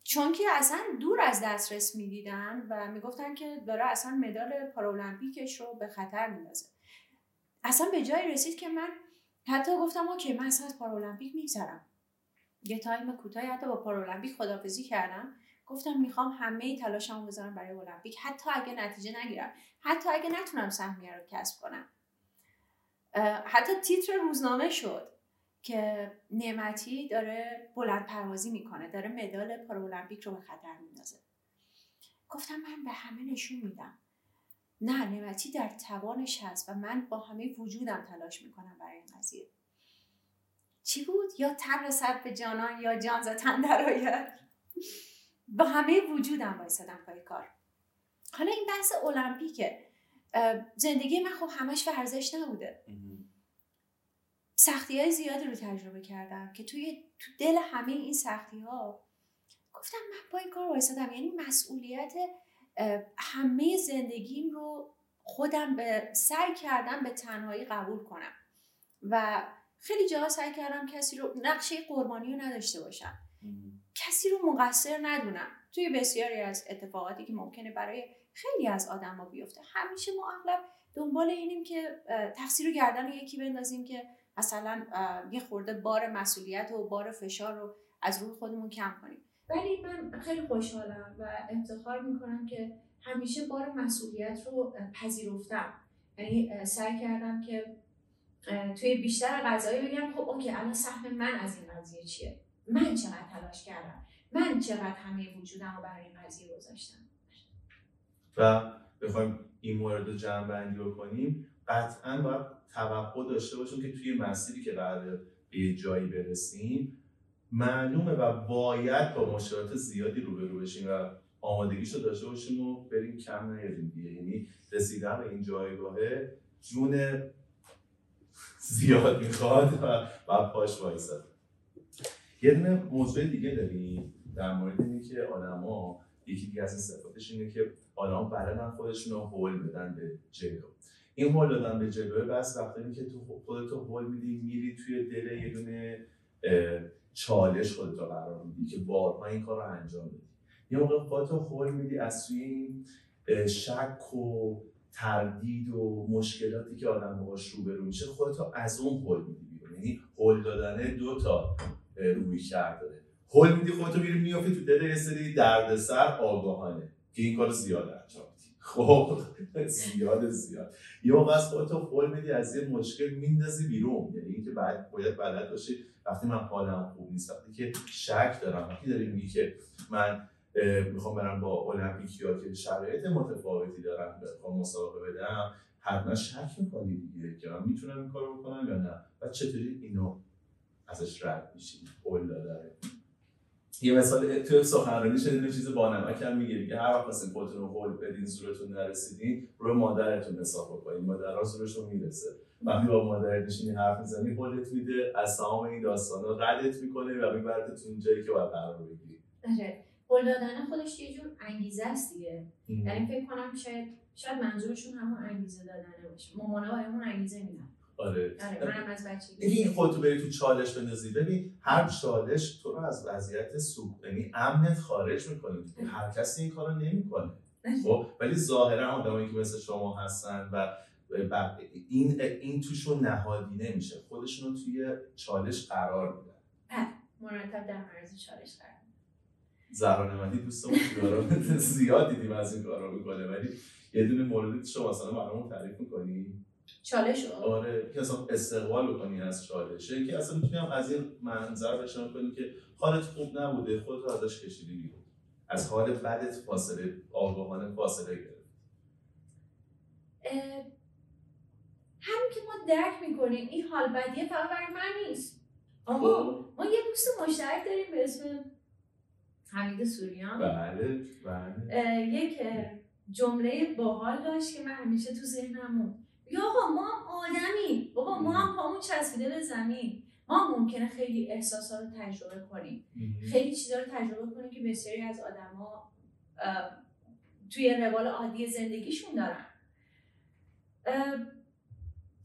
چون که اصلا دور از دسترس می‌دیدن و می‌گفتن که داره اصلا مدال پارالمپیکش رو به خطر میندازه. اصلا به جایی رسید که من حتی گفتم OK من اصلا از پارالمپیک میگذرم. یه time کوتاهی حتی با پارالمپیک خداحافظی کردم. گفتم می‌خوام همه تلاشمو بذارم برای المپیک. حتی اگه نتیجه نگیرم. حتی اگه نتونم سهمیه رو کسب کنم. حتی تیتر روزنامه شد که نعمتی داره بلند پروازی می‌کنه. داره مدال پارالمپیک رو به خطر میندازه. گفتم من به همه نشون میدم. نه نعمتی در توانش هست و من با همه وجودم تلاش می‌کنم برای این قضیه. چی بود؟ یا تن رسد به جانان یا جان ز تن درآید با همه وجودم وایسادم پای کار. حالا این بحث المپیکه. زندگی من خب همش ورزش نبوده. سختی های زیادی رو تجربه کردم که توی تو دل همه این سختی ها گفتم من این کار وایسادم. یعنی مسئولیت همه زندگیم رو خودم به سعی کردم به تنهایی قبول کنم. و خیلی جاها سعی کردم کسی رو نقشه قربانی رو نداشته باشم. کسی رو مقصر ندونم. توی بسیاری از اتفاقاتی که ممکنه برای خیلی از آدما بیفته. همیشه ما اغلب دنبال اینیم که تقصیر رو گردن یکی بندازیم که مثلا یه خورده بار مسئولیت و بار فشار رو از روی خودمون کم کنیم. ولی من خیلی خوشحالم و افتخار می‌کنم که همیشه بار مسئولیت رو پذیرفتم. یعنی سعی کردم که توی بیشتر قضایی بگم خب اوکی الان سهم من از این قضیه چیه؟ من چقدر تلاش کردم؟ من چقدر همه وجودم رو برای این قضیه گذاشتم؟ و بخوایم این مورد رو جمع بندی بکنیم. قطعا باید توقع داشته باشیم که توی مسیری که قرار به یه جایی برسیم معلومه و باید با مشکلات زیادی روبرو بشیم و آمادگیش رو داشته باشیم و بریم کم نیاریم دیگه. یعنی رسیدن به این جایگاهه جون زیاد می‌خواد و بعد پاش وایساد. یه دونه موضوع دیگه داریم در مورد اینه که آدما یکی دیگه از صفاتش اینه که آدما بلدن خودشون رو هول بدن به جلو. این هول دادن به جلو بس وقتی که تو خودتو هول میدی میری توی دل یه دونه چالش خودتو قرار میدی که بارها این کار رو انجام بدی. یه موقع خودتو هول میدی از توی این شک و تردید و مشکلاتی که آدم باهاش روبرو میشه خودتو از اون هول میدی بیرون. یعنی هول دادن دو تا روی کرد داره. هول میدی خودتو میری میافتی تو دل سری دردسر آگاهانه که این کار زیاده انجام خب زیاد زیاد. یه موقع از خودتو میدی از یه مشکل میندازی بیرون. یعنی اینکه بعد باید بلد باشی. وقتی من حالم خوب نیست وقتی که شک دارم وقتی داری میگی که من می‌خوام برم با المپیکیا که شرایط متفاوتی دارم بخوام مسابقه بدم. حتما شک می‌کنی دیگه که من می‌تونم این کارو بکنم یا نه. و چطوری اینو ازش رد میشی؟ قول داره یه مثال تو سخنرانی شدید چیز با نمک هم میگه که هر وقت خواستین خودتون رو قول بدین زورتون نرسیدین روی مادرتون حساب بکنین. مادرها زورشون می‌رسه. وقتی با مادرت نشینی حرف می‌زنی قولت میده از تمام این داستانا ردت می‌کنه و میبرتت اون جایی که باید قرار بگیری. آره. قول دادن خودش یه جور انگیزه است دیگه. یعنی فکر کنم شاید شاید منظورشون همون انگیزه دادنه باشه. مامانا همون انگیزه میدن. آره. منم از بچگی. این خودتو بری تو چالش بندازی. ببین هر چالش تو رو از وضعیت سوق یعنی امنت خارج می‌کنه. هر کسی این کارو نمی‌کنه. (laughs) خب؟ ولی ظاهرا آدمایی که مثل شما هستن و این این توشون نهادی نمیشه. خودشون رو توی چالش قرار میدن. بله، مرتب در معرض چالش قرار. زهرا نمدی دوستمون زیاد دیدیم از این کارا می‌کنه. ولی یه دونه موردی شما مثلا برامون تعریف می‌کنی؟ چالش آره که اصلا استقبال بکنی از چالشه. که اصلا می‌تونیم از این منظر بشن کنی که حالت خوب نبوده خود رو ازش کشیدی بیرون. از حال بدت فاصله آگاهانه فاصله گرفت. همین که ما درک می‌کنیم این حال بدیه فقط برای من نیست. آقا خب. ما یه دوست مشترک داریم به اسم حمید سوریان. بله بله. یک جمله باحال داشت که من همیشه تو ذهنم یا آقا ما هم آدمی بابا ما هم پامون چسبیده به زمین. ما ممکنه خیلی احساسا رو تجربه کنیم. خیلی چیزا رو تجربه کنیم که بسیاری از آدما توی روال عادی زندگیشون دارن.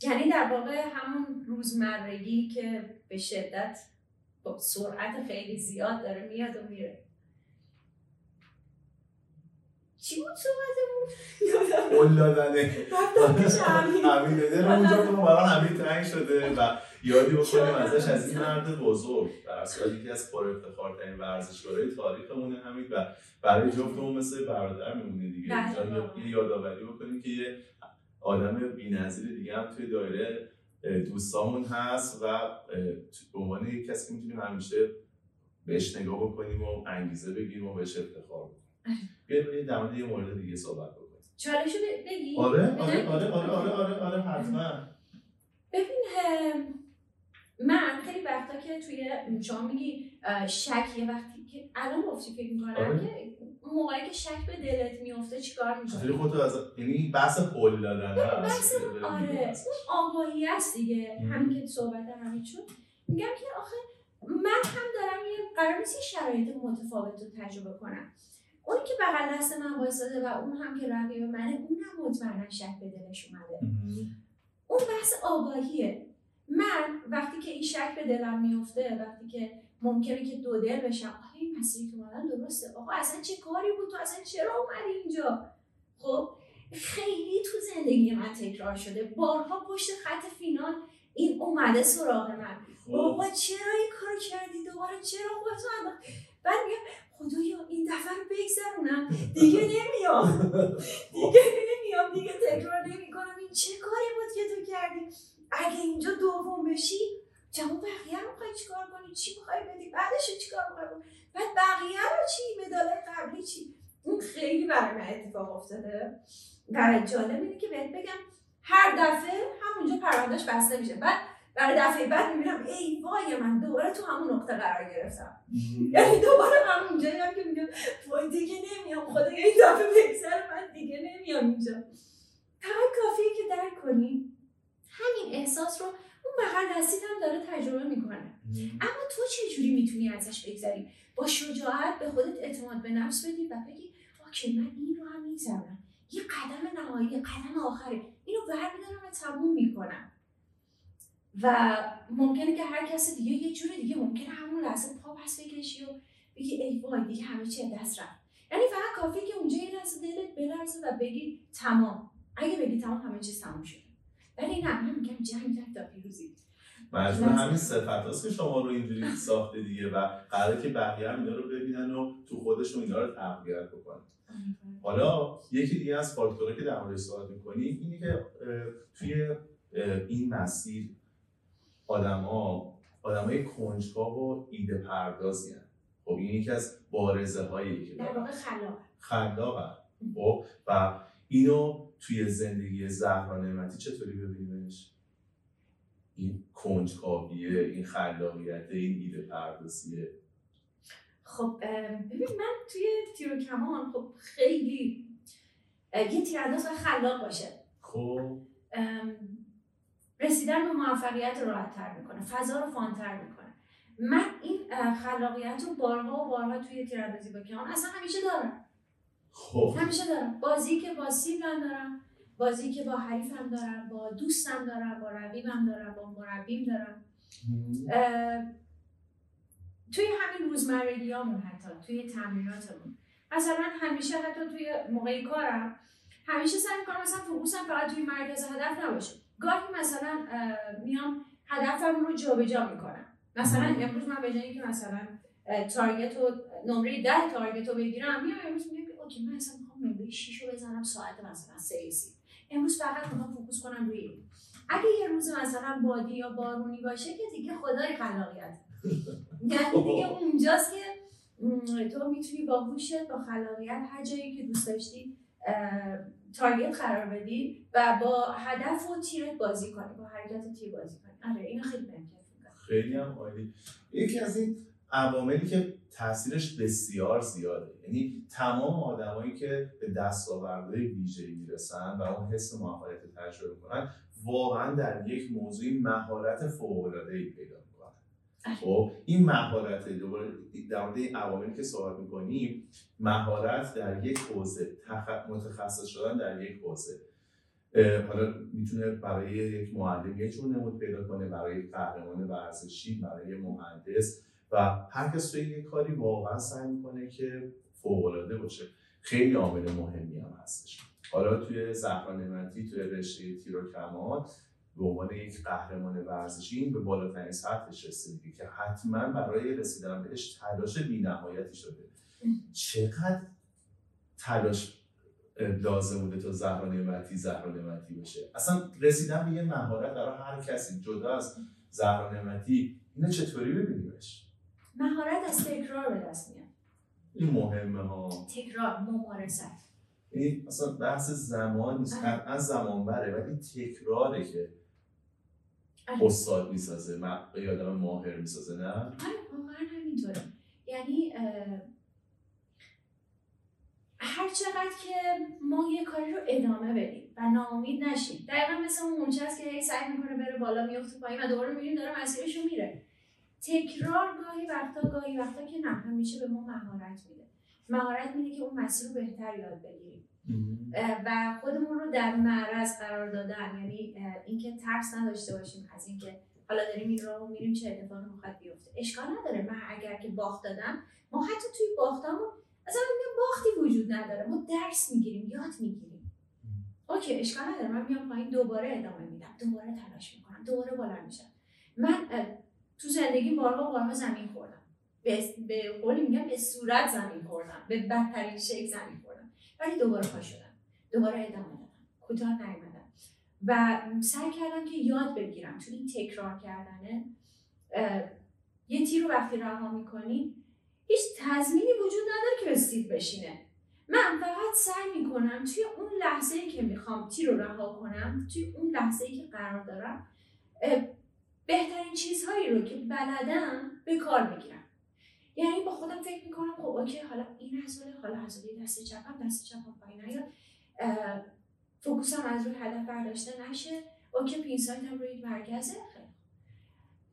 یعنی در واقع همون روزمرگی که به شدت با سرعت خیلی زیاد داره میاد و میره. چی بود صحبتمون؟ قول دادنه. همین دل اونجا کنم برای همین تنگ شده و یادی بکنیم ازش از این مرد بزرگ. در که از پر افتخارترین ورزشکارهای تاریخمونه همین و برای جفتمون مثل برادر میمونه دیگه یه یادآوری بکنیم که یه آدم بی‌نظیر دیگه هم توی دایره دوستامون هست و به عنوان یک کسی که می‌تونیم همیشه بهش نگاه بکنیم و انگیزه بگیریم و بهش افتخار بکنیم. بیایم در مورد یه مورد دیگه صحبت بکنیم. چالشو بگی؟ آره آره آره آره آره آره آره حتما. ببین من خیلی وقتا که توی شما میگی شک یه وقتی که الان گفتی فکر می‌کنم آره. که موقعی که شک به دلت میفته چیکار می‌کنی؟ چطوری خودتو از یعنی بحث قول دادن بحث آره آگاهی است دیگه. همین که صحبت همین شد میگم که آخه من هم دارم یه قرار نیست شرایط متفاوت رو تجربه کنم. اونی که بغل دست من وایساده و اون هم که رقیب منه اون هم مطمئنا شک به دلش اومده. اون بحث آگاهیه. من وقتی که این شک به دلم میفته وقتی که ممکنه که دو دل بشم آیا این مسیری که اومدن درسته. آقا اصلا چه کاری بود؟ تو اصلا چرا اومدی اینجا؟ خب خیلی تو زندگی من تکرار شده. بارها پشت خط فینال این اومده سراغ من. خب. بابا چرا این کارو کردی؟ دوباره چرا خودتو بعد میگم خدایا این دفعه رو بگذرونم دیگه نمیام. دیگه نمیام دیگه تکرار نمی‌کنم. این چه کاری بود که تو کردی؟ اگه اینجا دوم بشی جواب بقیه رو می‌خوای چیکار کنی؟ چی می‌خوای بدی؟ بعدش چیکار می‌خوای بعد بقیه رو چی؟ مدال قبلی چی؟ اون خیلی برای من اتفاق افتاده. و جالب اینه که بهت بگم هر دفعه همونجا پروندهش بسته میشه. بعد برای دفعه بعد می‌بینم ای وای من دوباره تو همون نقطه قرار گرفتم. یعنی دوباره همون جایی هم که میگم وای دیگه نمیام خدا این دفعه بگذره من دیگه نمیام اینجا. فقط کافیه که درک کنی. همین احساس رو اون بغل دستیت هم داره تجربه می‌کنه. اما تو چجوری می‌تونی ازش بگذری؟ با شجاعت به خودت اعتماد به نفس بدی و بگی اوکی من این رو هم می‌ذارم یه قدم نهایی قدم آخره. اینو ور میدارم و تموم می‌کنم. و ممکنه که هر کسی دیگه یه جور دیگه ممکنه همون لحظه پا پس بکشی و بگی ای وای دیگه همه چی دست رفت. یعنی فقط کافیه که اونجا یه لحظه دلت بلرزه و بگی تمام. اگه بگی تمام همه چیز تمام شد ولی نه من میگم جنگ جنگ تا پیروزی. مجموع همین صفت هاست که شما رو اینجوری ساخته دیگه و قراره که بقیه هم اینا رو ببینن و تو خودشون اینا رو تقویت بکنن. حالا یکی دیگه از فاکتورها که در موردش صحبت می‌کنیم اینه که توی این مسیر آدما آدمای کنجکاو و ایده پردازی هن. خب این یکی از بارزه هایی که در واقع خلاق. خلاق خب و اینو توی زندگی زهرا نعمتی چطوری ببینیمش؟ این کنجکاویه این خلاقیت این ایده پردازیه. خب ببین من توی تیر و کمان خب خیلی یه تیرانداز خلاق باشه. خب. رسیدن به موفقیت رو راحت می‌کنه فضا رو فانتر می‌کنه. من این خلاقیت رو بارها و بارها توی تیراندازی با کمان اصلا همیشه دارم. خب. همیشه دارم. بازی که با سیبم دارم بازی که با حریفم دارم با دوستم دارم با رقیبم دارم با مربیم دارم. توی همین روزمرگیامون حتی توی تمریناتمون. مثلا همیشه حتی توی موقع کارم همیشه سعی می‌کنم مثلا focus م فقط توی مرکز هدف نباشه. گاهی مثلا میام هدفم رو جابجا می‌کنم. مثلا امروز من به که مثلا target و نمره ده target رو بگیرم میام امروز میگم OK من اصلا می‌خوام نمره 6 رو بزنم ساعت مثلا 3 امروز فقط می‌خوام focus کنم روی این. اگه یه روز مثلا بادی یا بارونی باشه که دیگه خدای خلاقیت. (laughs) یعنی دیگه اونجاست که تو می‌تونی با هوشت با خلاقیت هر جایی که دوست داشتی تارگت قرار بدی و با هدف و تیرت بازی کنی با حرکت تیر بازی کنی. آره اینو خیلی بهم خیلی هم عالی. یکی از این عواملی که تاثیرش بسیار زیاده یعنی تمام آدمایی که به دستاوردهای ویژه‌ای می‌رسن و اون حس موفقیت تجربه کنن واقعا در یک موضوعی مهارت فوق‌العاده‌ای پیدا خب این مهارت دوباره در مورد که صحبت می‌کنیم مهارت در یک حوزه متخصص شدن در یک حوزه. حالا می‌تونه برای یک معلم یک جور نمود پیدا کنه برای قهرمان ورزشی برای مهندس و هر کس توی یک کاری واقعا سعی می‌کنه که فوق باشه. خیلی عامل مهمی هم هستش. حالا توی زهرا نعمتی توی رشته تیر و کمان به عنوان یک قهرمان ورزشی این به بالاترین سطحش رسیدگی که حتما برای رسیدن بهش تلاش بینهایتی شده. چقدر تلاش لازم بوده تا زهرا نعمتی زهرا نعمتی بشه اصلا رسیدن به یه مهارت برای هر کسی جدا از زهرا نعمتی اینو چطوری ببینیمش؟ مهارت از تکرار به دست میاد. این مهمه ها. تکرار ممارست. یعنی اصلا بحث زمان نیست. قطعا زمان بره ولی تکراره که استاد می‌سازه یه آدم ماهر می‌سازه نه؟ آره واقعا همینطوره. یعنی هر چقدر که ما یه کاری رو ادامه بدیم و ناامید نشیم دقیقا مثل اون مونچه که هی سعی می‌کنه بره بالا میفته پایین و دوباره می‌بینیم داره مسیرش رو میره. تکرار گاهی وقتا گاهی وقتا که نه همیشه به ما مهارت میده. مهارت میده که اون مسیر رو بهتر یاد بگیریم. و خودمون رو در معرض قرار دادن. یعنی اینکه ترس نداشته باشیم از اینکه حالا داریم این رو میریم چه اتفاقی می‌خواد بیفته. اشکال نداره. من اگر که باخت دادم ما حتی توی باختامون اصلا باختی وجود نداره. ما درس می‌گیریم یاد می‌گیریم. اوکی اشکال نداره. من میام پایین دوباره ادامه میدم. دوباره تلاش می‌کنم. دوباره بالا میشم. من تو زندگی بارها بارها زمین خوردم. به, به قولی میگم به صورت زمین خوردم. به بدترین شکل زمین ولی دوباره پا شدم. دوباره ادامه دادم. کوتاه نیومدم. و سعی کردم که یاد بگیرم. تو این تکرار کردنه یه تیر رو وقتی رها می‌کنی هیچ تضمینی وجود نداره که به بشینه. من فقط سعی می‌کنم توی اون لحظه ای که می‌خوام تیر رو رها کنم توی اون لحظه ای که قرار دارم بهترین چیزهایی رو که بلدم به کار بگیرم. یعنی با خودم فکر می‌کنم خب okay حالا این حساله حالا حساله دست چپم دست چپم پایین نیاد. focus م از روی هدف برداشته نشه. okay pin sight م روی مرکزه.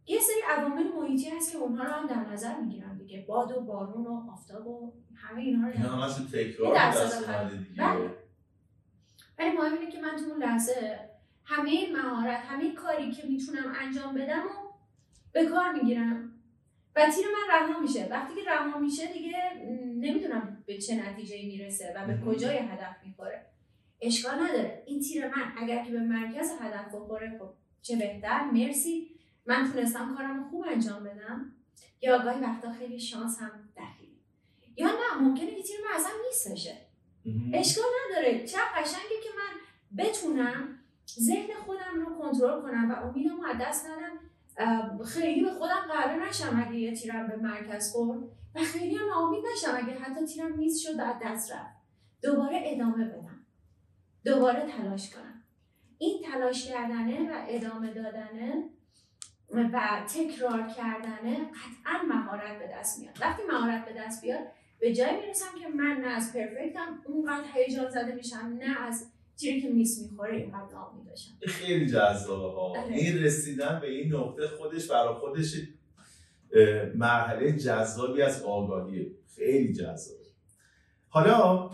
یه سری عوامل محیطی هست که اونها رو هم در نظر می‌گیرم دیگه. باد و بارون و آفتاب و همه اینها رو اینا همش تکرار دست بله. ولی مهم اینه که من تو اون لحظه همه مهارت همه کاری که می‌تونم انجام بدم و به کار می‌گیرم. و تیر من رها میشه. وقتی که رها میشه دیگه نمی‌دونم به چه نتیجه می‌رسه و به کجای هدف می‌خوره. اشکال نداره. این تیر من اگر که به مرکز هدف بخوره خب چه بهتر. مرسی. من تونستم کارم خوب انجام بدم. یا گاهی وقتا خیلی شانس هم دخیل یا نه ممکنه که تیر من اصلا نیست بشه. اشکال نداره. چه قشنگه که من بتونم ذهن خودم رو کنترل کنم و امیدم رو از دست ندم خیلی به خودم قرار نشم اگه یه تیرم به مرکز خورد و خیلی هم ناامید نشم اگه حتی تیرم نیست شد و دست رفت. دوباره ادامه بدم. دوباره تلاش کنم. این تلاش کردنه و ادامه دادنه و تکرار کردنه قطعا مهارت به دست میاد. وقتی مهارت به دست بیاد به جای می‌رسم که من نه از پرفکتم اونقدر هیجان زده میشم نه از چیزی که میس می‌خوره اینقدر نام میداشم خیلی جذابه ها آره. این رسیدن به این نقطه خودش برای خودش مرحله جذابی از آگاهیه. خیلی جذابه. حالا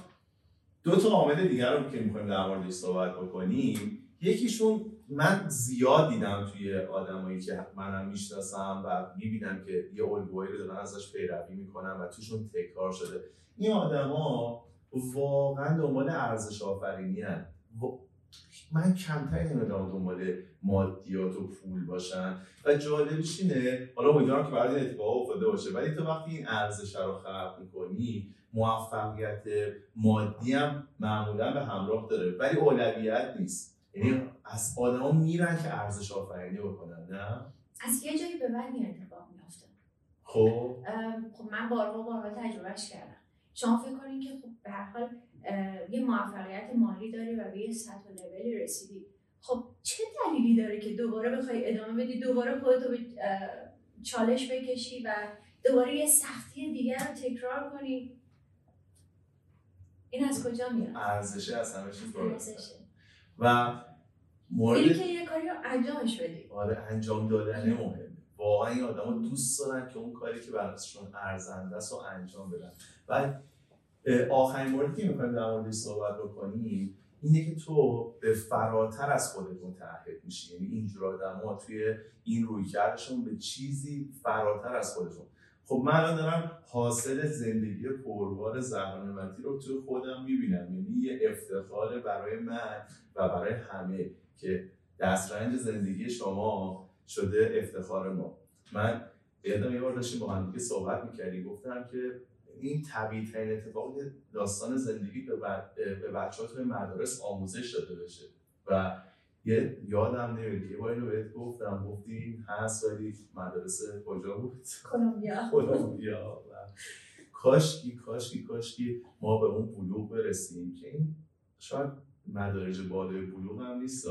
دو تا عامل دیگر رو که می‌خوایم در موردش صحبت بکنیم. یکیشون من زیاد دیدم توی آدمایی که منم می‌شناسم و می‌بینم که یه الگوهایی رو دارن ازش پیروی می‌کنن و توشون تکرار شده. این آدما واقعا دنبال ارزش آفرینی هن. من کمتر نمی‌دونم دنبال مادیات و پول باشن. و جالبش اینه حالا امیدوارم که برای این اتفاق افتاده باشه ولی تو وقتی این ارزش رو خلق می‌کنی موفقیت مادی هم معمولا به همراه داره ولی اولویت نیست. یعنی از آدما میرن که ارزش آفرینی بکنن نه؟ از یه جایی به بعد این اتفاق میفته خب. خب من بارها بارها تجربهش کردم. شما فکر کنین که خب به هر حال یه موفقیت مالی داری و به یه سطح و لولی رسیدی. خب چه دلیلی داره که دوباره بخوای ادامه بدی دوباره خودتو به چالش بکشی و دوباره یه سختی دیگر رو تکرار کنی؟ این از کجا میاد؟ ارزشه از همه چیز و مورد که یه کاری رو انجامش بدی. آره انجام دادن مهمه. واقعا این آدم دوست دارن که اون کاری که براشون ارزنده است رو انجام بدن. و آخرین موردی که می‌خوایم در موردش صحبت بکنیم اینه که تو به فراتر از خودت متعهد میشی. یعنی اینجور آدم توی این روی کردشون به چیزی فراتر از خودشون. خب من الان دارم حاصل زندگی پربار زهرانمتی رو توی خودم می‌بینم. یعنی یه افتخار برای من و برای همه که دسترنج زندگی شما شده افتخار ما. من یادم یه بار داشتیم با هم صحبت می‌کردیم گفتم که این طبیعی ترین اتفاق داستان زندگی به, به بچه ها توی مدارس آموزش داده بشه. و یه یادم نمیاد یه باری رو بهت گفتم گفتی هست ولی مدرسه کجا بود؟ کلمبیا. کلمبیا. کاشکی کاشکی کاشکی ما به اون بلوغ برسیم که این شاید مدارج بالای بلوغ هم نیست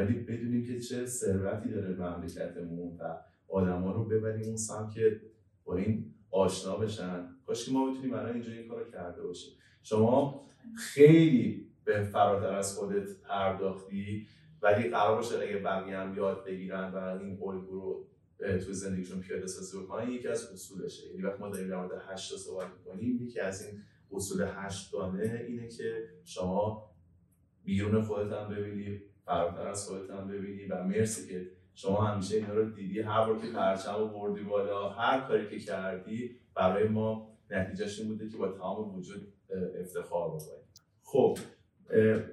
ولی بدونیم که چه ثروتی داره مملکتمون و آدما رو ببریم اون سم که با این آشنا بشن. کاش که ما بتونیم الان اینجا این کارو کرده باشیم. شما خیلی به فراتر از خودت پرداختی ولی قرار باشه اگه بقیه هم یاد بگیرن و این الگو رو تو زندگیشون پیاده سازی بکنن یکی از اصولشه. یعنی وقتی ما داریم در مورد هشت صحبت می‌کنیم یکی از این اصول هشت دانه اینه که شما بیرون خودت هم ببینی فراتر از خودت هم ببینی و مرسی که شما همیشه اینا رو دیدی. هر بار که پرچم بردی بالا هر کاری که کردی برای ما نتیجهش این بوده که با تمام وجود افتخار بکنیم خب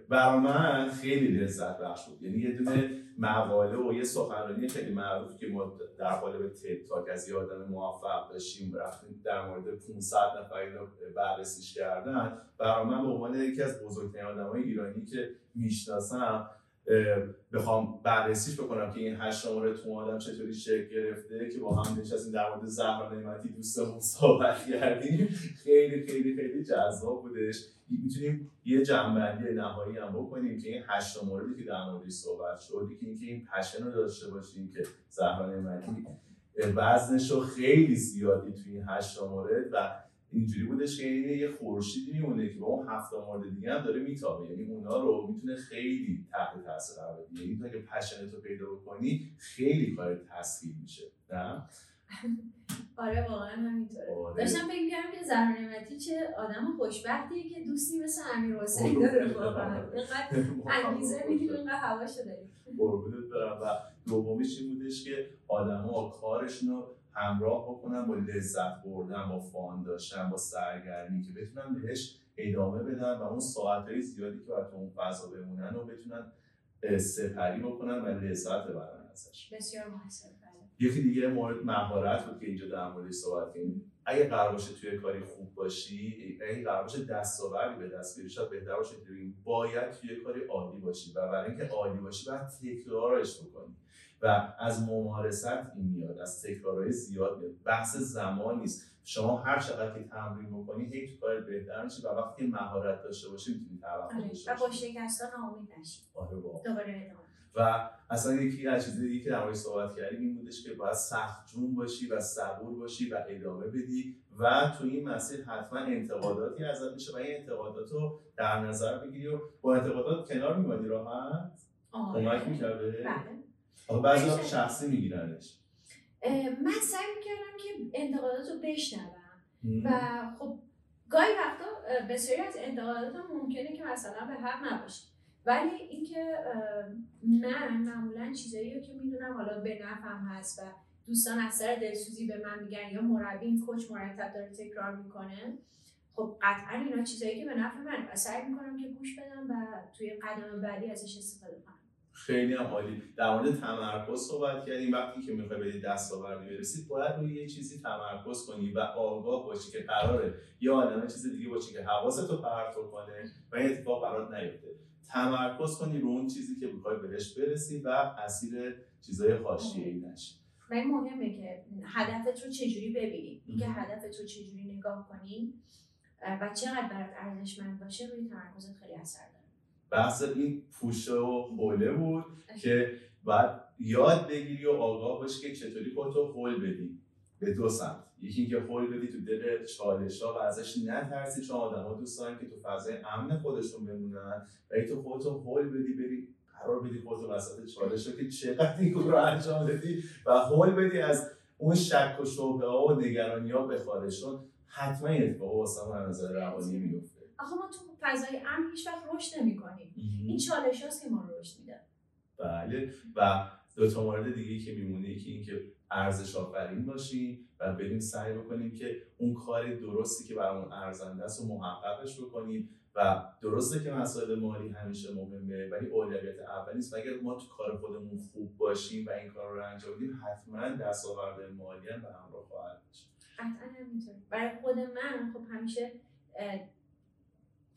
برای من خیلی لذت بخش بود. یعنی یه دونه مقاله و یه سخنرانی خیلی معروف که ما در قالب تد تاک از یه آدم موفق داشتیم رفتیم در مورد 500 نفر اینو بررسیش کردن. برای من به عنوان یکی از بزرگترین آدمای ایرانی که می‌شناسم بخوام بررسیش بکنم که این هشت مورد تو آدم چطوری شکل گرفته که با هم نشستیم در مورد زهرا نعمتی دوستمون صحبت کردیم. خیلی خیلی خیلی جذاب بودش. می‌تونیم یه جنبندی نهایی هم بکنیم که این هشت موردی که در موردش صحبت شد که اینکه این پشن رو داشته باشیم که زهرا نعمتی وزنش رو خیلی زیادی توی این هشت مورد و اینجوری بودش که این یه خورشیدی میمونه که با اون هفت مورد دیگه هم داره میتابه. یعنی اونا رو می‌تونه خیلی تحت تاثیر قرار بده. یعنی اگه پشنت رو پیدا بکنی خیلی کار تسهیل میشه. نه؟ (laughs) آره واقعا همینطوره. آره. داشتم فکر می‌کردم که زهرا نعمتی چه آدم خوشبختیه که دوستی مثل امیر حسین داره واقعا. اینقدر (laughs) انگیزه میدیم اینقدر هواشو داریم قربونت برم. و دومیش این بودش که آدما کارشون رو همراه بکنن با لذت بردن با فان داشتن با سرگرمی که بتونن بهش ادامه بدن و اون ساعتهای زیادی که باید اون فضا بمونن و بتونن سپری بکنن و لذت ببرن ازش. بسیار یکی دیگه مورد مهارت بود که اینجا در موردش صحبت کنیم اگه قرار باشه توی کاری خوب باشی اگه قرار باشه دستاوردی به دست بیاری. شاید بهتر باشه باید توی کاری عالی باشی و برای اینکه عالی باشی باید تکرارش بکنی. و از ممارست این میاد از تکرارهای زیاد میاد. بحث زمان نیست. شما هر چقدر که تمرین بکنی هی تو کارت بهتر میشی و وقتی مهارت داشته باشی می‌تونی توقع آره. داشته و با شکستان ناامید نشی. آره دوباره و اصلا یکی از چیزایی که در صحبت کردیم این بودش که باید سخت جون باشی و صبور باشی و ادامه بدی و تو این مسیر حتما انتقاداتی ازت میشه و این انتقادات رو در نظر بگیری و با انتقادات کنار میمادی راحت؟ کمک می‌کرده؟ بله. بعضی شخصی میگیرنش. من سعی می‌کردم که انتقادات رو بشنوم و خب گاهی وقتا بسیاری از انتقادات ممکنه که مثلا به حق نباشه. ولی اینکه من معمولا چیزایی که می‌دونم حالا به نفهم هست و دوستان از سر دلسوزی به من میگن یا مربی این کوچ مرتب داره تکرار می‌کنه خب قطعا اینا چیزایی که به نفع من. و سعی می‌کنم که گوش بدم و توی قدم بعدی ازش استفاده کنم. خیلی هم عالی. در مورد تمرکز صحبت کردیم. وقتی که می‌خوای به دستاوردی برسید باید روی یه چیزی تمرکز کنی و آگاه باشی که قراره. یا عالمه چیز دیگه باشه که حواست رو پرتو کنه و این اتفاق برات نیفته. تمرکز کنی رو اون چیزی که می‌خوای بهش برسی و اسیر چیزای ای نشی. و این مهمه که هدفت رو چجوری ببینی. اینکه هدفت رو چجوری نگاه کنی و چقدر برات ارزشمند باشه روی تمرکزت خیلی اثر داره. بحث این پوشه و حوله بود که باید یاد بگیری و آگاه باشی که چطوری خودتو حول بدی به دو سمت. یکی اینکه حول بدی تو دل چالش ها و ازش نترسی چون آدما دوست دارن که تو فضای امن خودشون بمونن و تو خودتو حول بدی بری قرار بدی خودتو وسط چالش ها که چقدر این رو انجام بدی و حول بدی از اون شک و شبهه ها و نگرانی ها بخواره چون حتما این اتفاق واسه من نظر روانی میفته آخه ما تو فضای امن هیچ وقت رشد نمی‌کنیم. این چالش هاست که ما رو رشد میده. بله. و دو تا مورد دیگه که میمونه یکی اینکه ارزش آفرین باشیم و بریم سعی بکنیم که اون کار درستی که برامون ارزنده است و محققش بکنیم. و درسته که مسائل مالی همیشه مهمه ولی اولویت اول نیست و اگر ما تو کار خودمون خوب باشیم و این کار رو انجام بدیم حتما دستاورد مالی هم به همراه خواهد داشت قطعا همینطور. برای خود من خب همیشه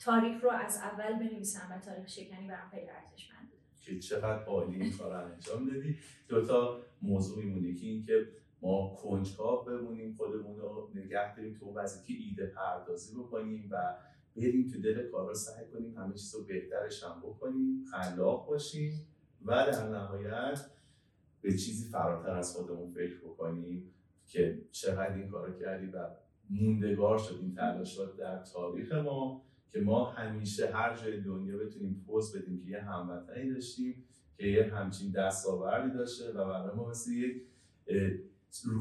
تاریخ رو از اول بنویسم و تاریخ شکنی برام خیلی ارزشمند که چقدر عالی این کار انجام دادی. دو تا موضوع میمونه که اینکه ما کنجکاو بمونیم خودمون رو نگه داریم تو وضعی که ایده پردازی بکنیم و بریم تو دل کارا سعی کنیم همه چیز رو بهترش هم بکنیم خلاق باشیم و در نهایت به چیزی فراتر از خودمون فکر بکنیم که چقدر این کارو کردی و موندگار شد این تلاشات در تاریخ ما. که ما همیشه هر جای دنیا بتونیم پوز بدیم که یه هموطنی داشتیم که یه همچین دستاوردی داشته و برای ما مثل یک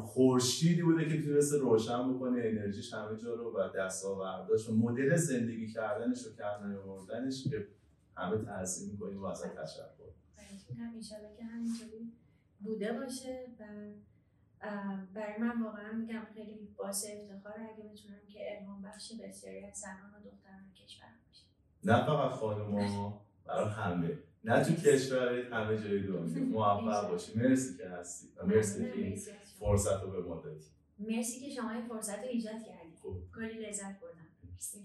خورشیدی بوده که تونسته روشن بکنه انرژیش همه جا رو و دستاورداش و مدل زندگی کردنش و کردن آوردنش که همه تحصیل می‌کنیم و ازش تشکر. کنم که همینجوری بوده باشه و برای من واقعا میگم خیلی باعث افتخار اگه بتونم که الهام بخش بسیاری از زنان و دختران کشور باشه. نه فقط خانم‌ها برای همه. نه تو کشور همه جای دنیا. (laughs) موفق باشی. مرسی که هستی و مرسی که این فرصت رو به ما دادی. مرسی که شما این فرصت رو ایجاد کردید خب. کلی لذت بردم. مرسی.